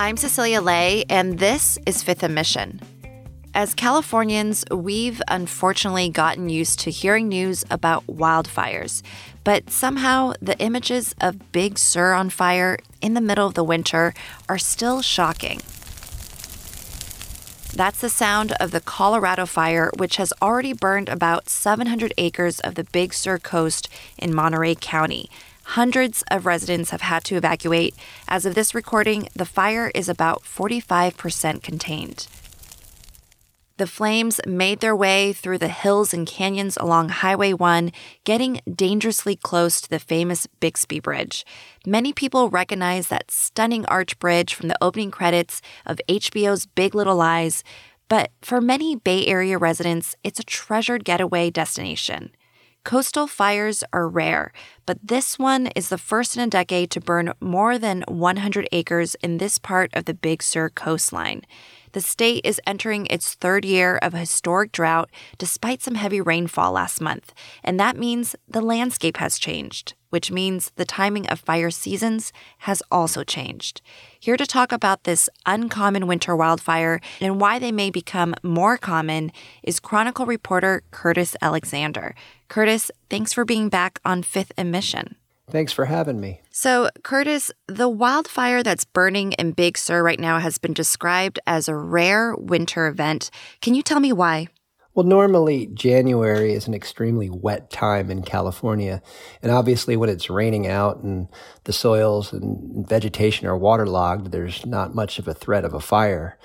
I'm Cecilia Lei, and this is Fifth & Mission. As Californians, we've unfortunately gotten used to hearing news about wildfires, but somehow the images of Big Sur on fire in the middle of the winter are still shocking. That's the sound of the Colorado fire, which has already burned about 700 acres of the Big Sur coast in Monterey County. Hundreds of residents have had to evacuate. As of this recording, the fire is about 45% contained. The flames made their way through the hills and canyons along Highway 1, getting dangerously close to the famous Bixby Bridge. Many people recognize that stunning arch bridge from the opening credits of HBO's Big Little Lies, but for many Bay Area residents, it's a treasured getaway destination. Coastal fires are rare, but this one is the first in a decade to burn more than 100 acres in this part of the Big Sur coastline. The state is entering its third year of a historic drought despite some heavy rainfall last month, and that means the landscape has changed, which means the timing of fire seasons has also changed. Here to talk about this uncommon winter wildfire and why they may become more common is Chronicle reporter Curtis Alexander. Curtis, thanks for being back on Fifth & Mission. Thanks for having me. So, Curtis, the wildfire that's burning in Big Sur right now has been described as a rare winter event. Can you tell me why? Well, normally January is an extremely wet time in California. And obviously, when it's raining out and the soils and vegetation are waterlogged, there's not much of a threat of a fire.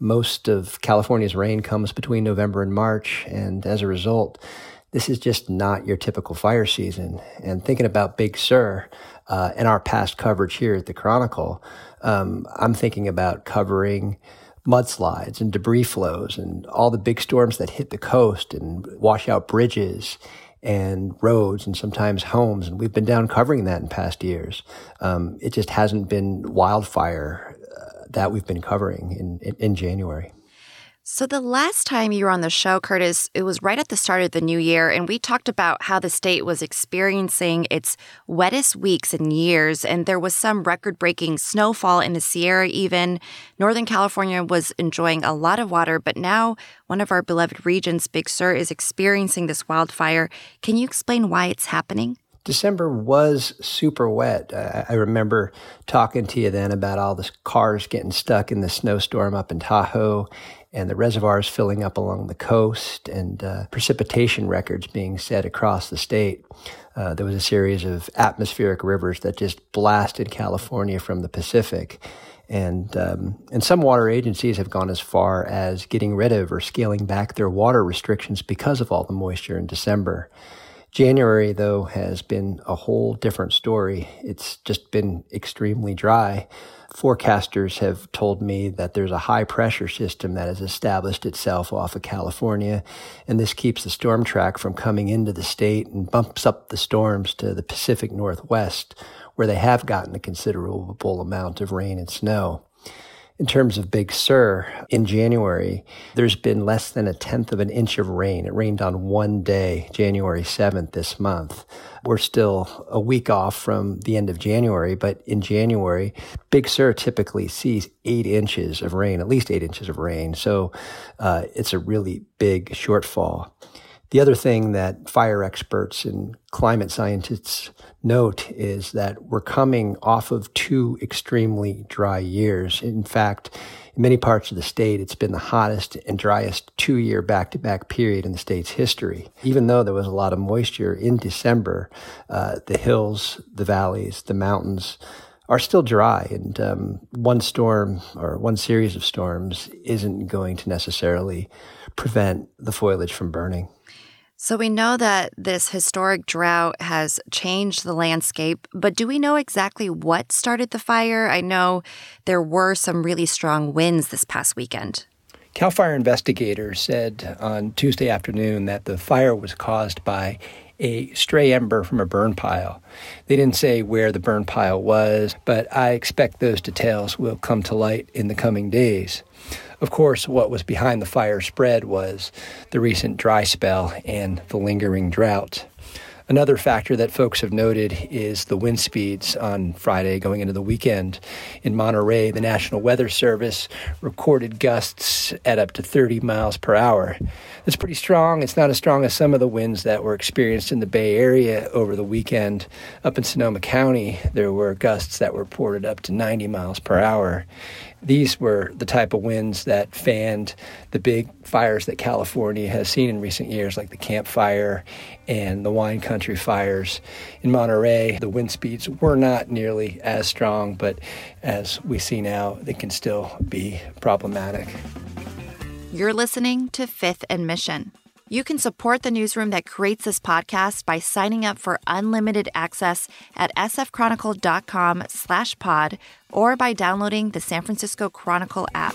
Most of California's rain comes between November and March. And as a result, this is just not your typical fire season. And thinking about Big Sur uh, and our past coverage here at the Chronicle, um, I'm thinking about covering mudslides and debris flows and all the big storms that hit the coast and wash out bridges and roads and sometimes homes. And we've been down covering that in past years. Um, it just hasn't been wildfire uh, that we've been covering in, in, in January. So, the last time you were on the show, Curtis, it was right at the start of the new year, and we talked about how the state was experiencing its wettest weeks in years, and there was some record breaking snowfall in the Sierra, even. Northern California was enjoying a lot of water, but now one of our beloved regions, Big Sur, is experiencing this wildfire. Can you explain why it's happening? December was super wet. I remember talking to you then about all the cars getting stuck in the snowstorm up in Tahoe and the reservoirs filling up along the coast and uh, precipitation records being set across the state. Uh, there was a series of atmospheric rivers that just blasted California from the Pacific. And, um, and some water agencies have gone as far as getting rid of or scaling back their water restrictions because of all the moisture in December. January, though, has been a whole different story. It's just been extremely dry forecasters have told me that there's a high pressure system that has established itself off of California, and this keeps the storm track from coming into the state and bumps up the storms to the Pacific Northwest, where they have gotten a considerable amount of rain and snow. In terms of Big Sur, in January, there's been less than a tenth of an inch of rain. It rained on one day, January 7th this month. We're still a week off from the end of January, but in January, Big Sur typically sees eight inches of rain, at least eight inches of rain. So uh, it's a really big shortfall. The other thing that fire experts and climate scientists note is that we're coming off of two extremely dry years. In fact, in many parts of the state, it's been the hottest and driest two year back to back period in the state's history. Even though there was a lot of moisture in December, uh, the hills, the valleys, the mountains, are still dry, and um, one storm or one series of storms isn't going to necessarily prevent the foliage from burning. So we know that this historic drought has changed the landscape, but do we know exactly what started the fire? I know there were some really strong winds this past weekend. CAL FIRE investigators said on Tuesday afternoon that the fire was caused by a stray ember from a burn pile. They didn't say where the burn pile was, but I expect those details will come to light in the coming days. Of course, what was behind the fire spread was the recent dry spell and the lingering drought. Another factor that folks have noted is the wind speeds on Friday going into the weekend. In Monterey, the National Weather Service recorded gusts at up to 30 miles per hour. That's pretty strong. It's not as strong as some of the winds that were experienced in the Bay Area over the weekend. Up in Sonoma County, there were gusts that were reported up to 90 miles per hour. These were the type of winds that fanned the big fires that California has seen in recent years, like the Camp Fire and the Wine Country fires. In Monterey, the wind speeds were not nearly as strong, but as we see now, they can still be problematic. You're listening to Fifth and Mission. You can support the newsroom that creates this podcast by signing up for unlimited access at sfchronicle.com slash pod or by downloading the San Francisco Chronicle app.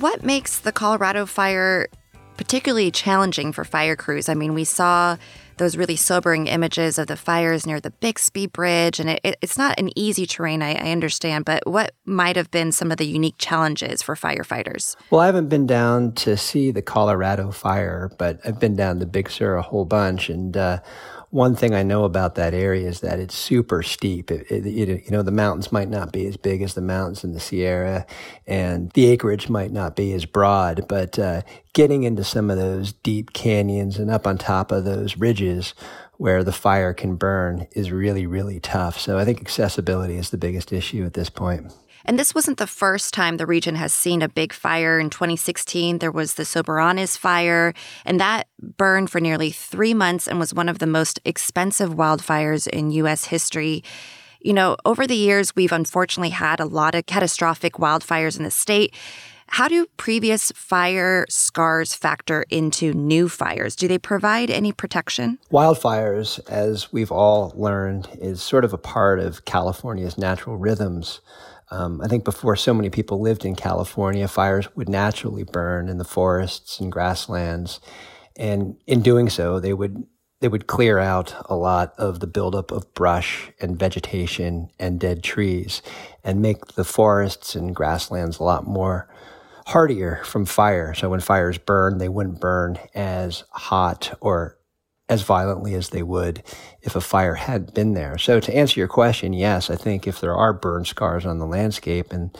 What makes the Colorado fire particularly challenging for fire crews? I mean, we saw those really sobering images of the fires near the Bixby Bridge. And it, it, it's not an easy terrain, I, I understand, but what might have been some of the unique challenges for firefighters? Well, I haven't been down to see the Colorado fire, but I've been down to Big Sur a whole bunch. And uh, one thing I know about that area is that it's super steep. It, it, you know, the mountains might not be as big as the mountains in the Sierra, and the acreage might not be as broad, but uh, getting into some of those deep canyons and up on top of those ridges where the fire can burn is really, really tough. So I think accessibility is the biggest issue at this point. And this wasn't the first time the region has seen a big fire. In 2016, there was the Soberanes fire, and that burned for nearly three months and was one of the most expensive wildfires in U.S. history. You know, over the years, we've unfortunately had a lot of catastrophic wildfires in the state. How do previous fire scars factor into new fires? Do they provide any protection? Wildfires, as we've all learned, is sort of a part of California's natural rhythms. Um, I think before so many people lived in California, fires would naturally burn in the forests and grasslands, and in doing so, they would they would clear out a lot of the buildup of brush and vegetation and dead trees, and make the forests and grasslands a lot more hardier from fire. So when fires burn, they wouldn't burn as hot or as violently as they would if a fire had been there. So to answer your question, yes, I think if there are burn scars on the landscape and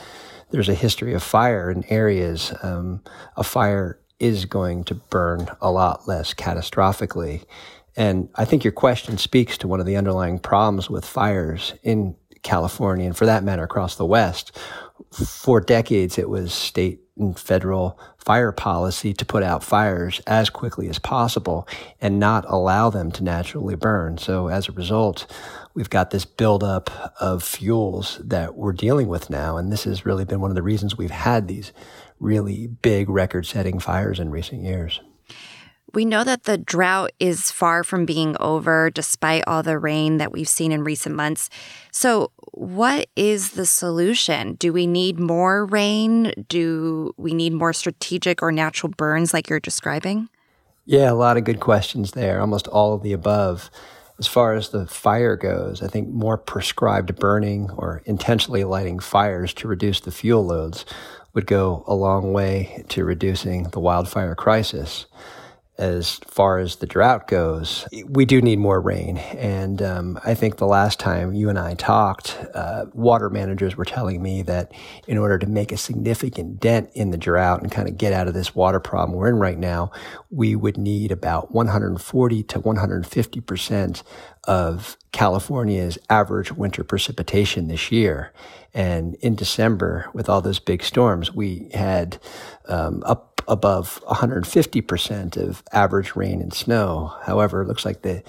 there's a history of fire in areas, um, a fire is going to burn a lot less catastrophically. And I think your question speaks to one of the underlying problems with fires in California and for that matter across the West. For decades, it was state and federal fire policy to put out fires as quickly as possible and not allow them to naturally burn. So as a result, we've got this buildup of fuels that we're dealing with now. And this has really been one of the reasons we've had these really big record setting fires in recent years. We know that the drought is far from being over despite all the rain that we've seen in recent months. So, what is the solution? Do we need more rain? Do we need more strategic or natural burns like you're describing? Yeah, a lot of good questions there, almost all of the above. As far as the fire goes, I think more prescribed burning or intentionally lighting fires to reduce the fuel loads would go a long way to reducing the wildfire crisis. As far as the drought goes, we do need more rain. And um, I think the last time you and I talked, uh, water managers were telling me that in order to make a significant dent in the drought and kind of get out of this water problem we're in right now, we would need about 140 to 150 percent of California's average winter precipitation this year. And in December, with all those big storms, we had um, up above 150% of average rain and snow. However, it looks like the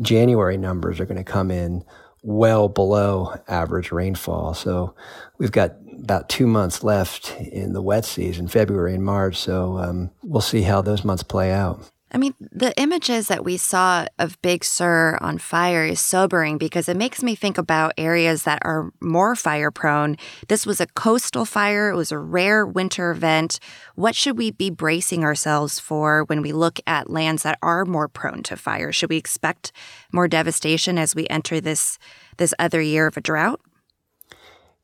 January numbers are going to come in well below average rainfall. So we've got about two months left in the wet season, February and March. So um, we'll see how those months play out. I mean, the images that we saw of Big Sur on fire is sobering because it makes me think about areas that are more fire prone. This was a coastal fire, it was a rare winter event. What should we be bracing ourselves for when we look at lands that are more prone to fire? Should we expect more devastation as we enter this this other year of a drought?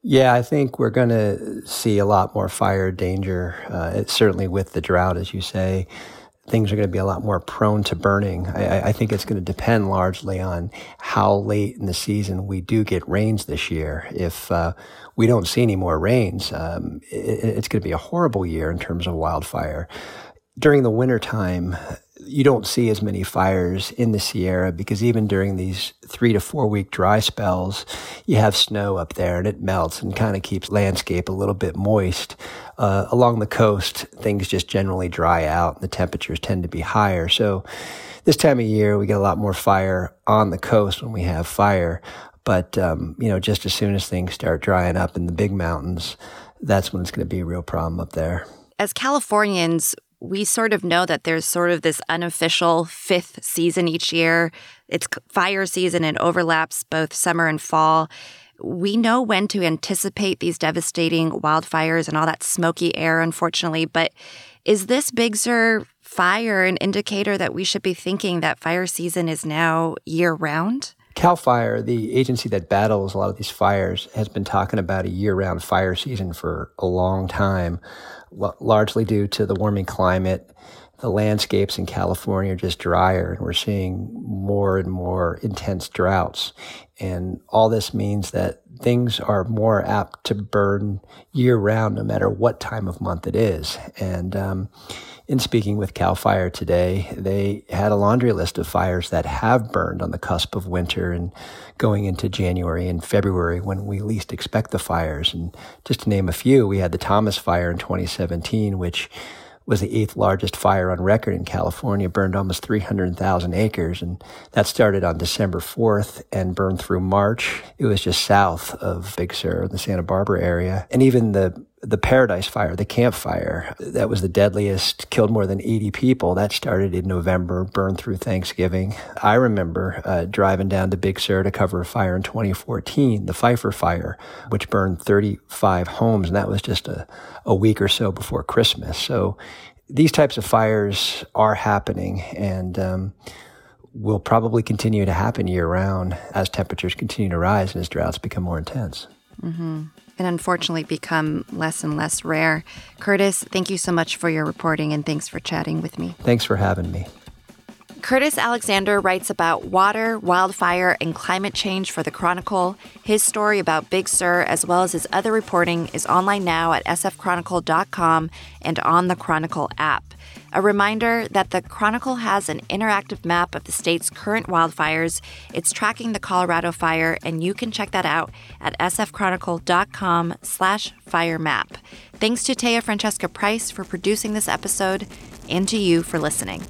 Yeah, I think we're going to see a lot more fire danger, uh, certainly with the drought, as you say things are going to be a lot more prone to burning. I, I, think it's going to depend largely on how late in the season we do get rains this year. If uh, we don't see any more rains, um, it, it's going to be a horrible year in terms of wildfire. During the wintertime, you don't see as many fires in the Sierra because even during these three to four week dry spells, you have snow up there and it melts and kind of keeps landscape a little bit moist. Uh, along the coast, things just generally dry out and the temperatures tend to be higher. So this time of year, we get a lot more fire on the coast when we have fire. But, um, you know, just as soon as things start drying up in the big mountains, that's when it's going to be a real problem up there. As Californians, we sort of know that there's sort of this unofficial fifth season each year. It's fire season and overlaps both summer and fall. We know when to anticipate these devastating wildfires and all that smoky air, unfortunately. But is this Big Sur fire an indicator that we should be thinking that fire season is now year round? CAL FIRE, the agency that battles a lot of these fires, has been talking about a year round fire season for a long time largely due to the warming climate. The landscapes in California are just drier, and we're seeing more and more intense droughts. And all this means that things are more apt to burn year round, no matter what time of month it is. And um, in speaking with CAL FIRE today, they had a laundry list of fires that have burned on the cusp of winter and going into January and February when we least expect the fires. And just to name a few, we had the Thomas Fire in 2017, which was the eighth largest fire on record in California, burned almost 300,000 acres. And that started on December 4th and burned through March. It was just south of Big Sur, the Santa Barbara area. And even the the Paradise Fire, the Camp Fire, that was the deadliest, killed more than 80 people. That started in November, burned through Thanksgiving. I remember uh, driving down to Big Sur to cover a fire in 2014, the Pfeiffer Fire, which burned 35 homes, and that was just a, a week or so before Christmas. So these types of fires are happening, and um, will probably continue to happen year round as temperatures continue to rise and as droughts become more intense. Mm-hmm and unfortunately become less and less rare. Curtis, thank you so much for your reporting and thanks for chatting with me. Thanks for having me. Curtis Alexander writes about water, wildfire, and climate change for the Chronicle. His story about Big Sur, as well as his other reporting, is online now at sfchronicle.com and on the Chronicle app. A reminder that the Chronicle has an interactive map of the state's current wildfires. It's tracking the Colorado fire, and you can check that out at sfchronicle.com slash fire map. Thanks to Taya Francesca Price for producing this episode and to you for listening.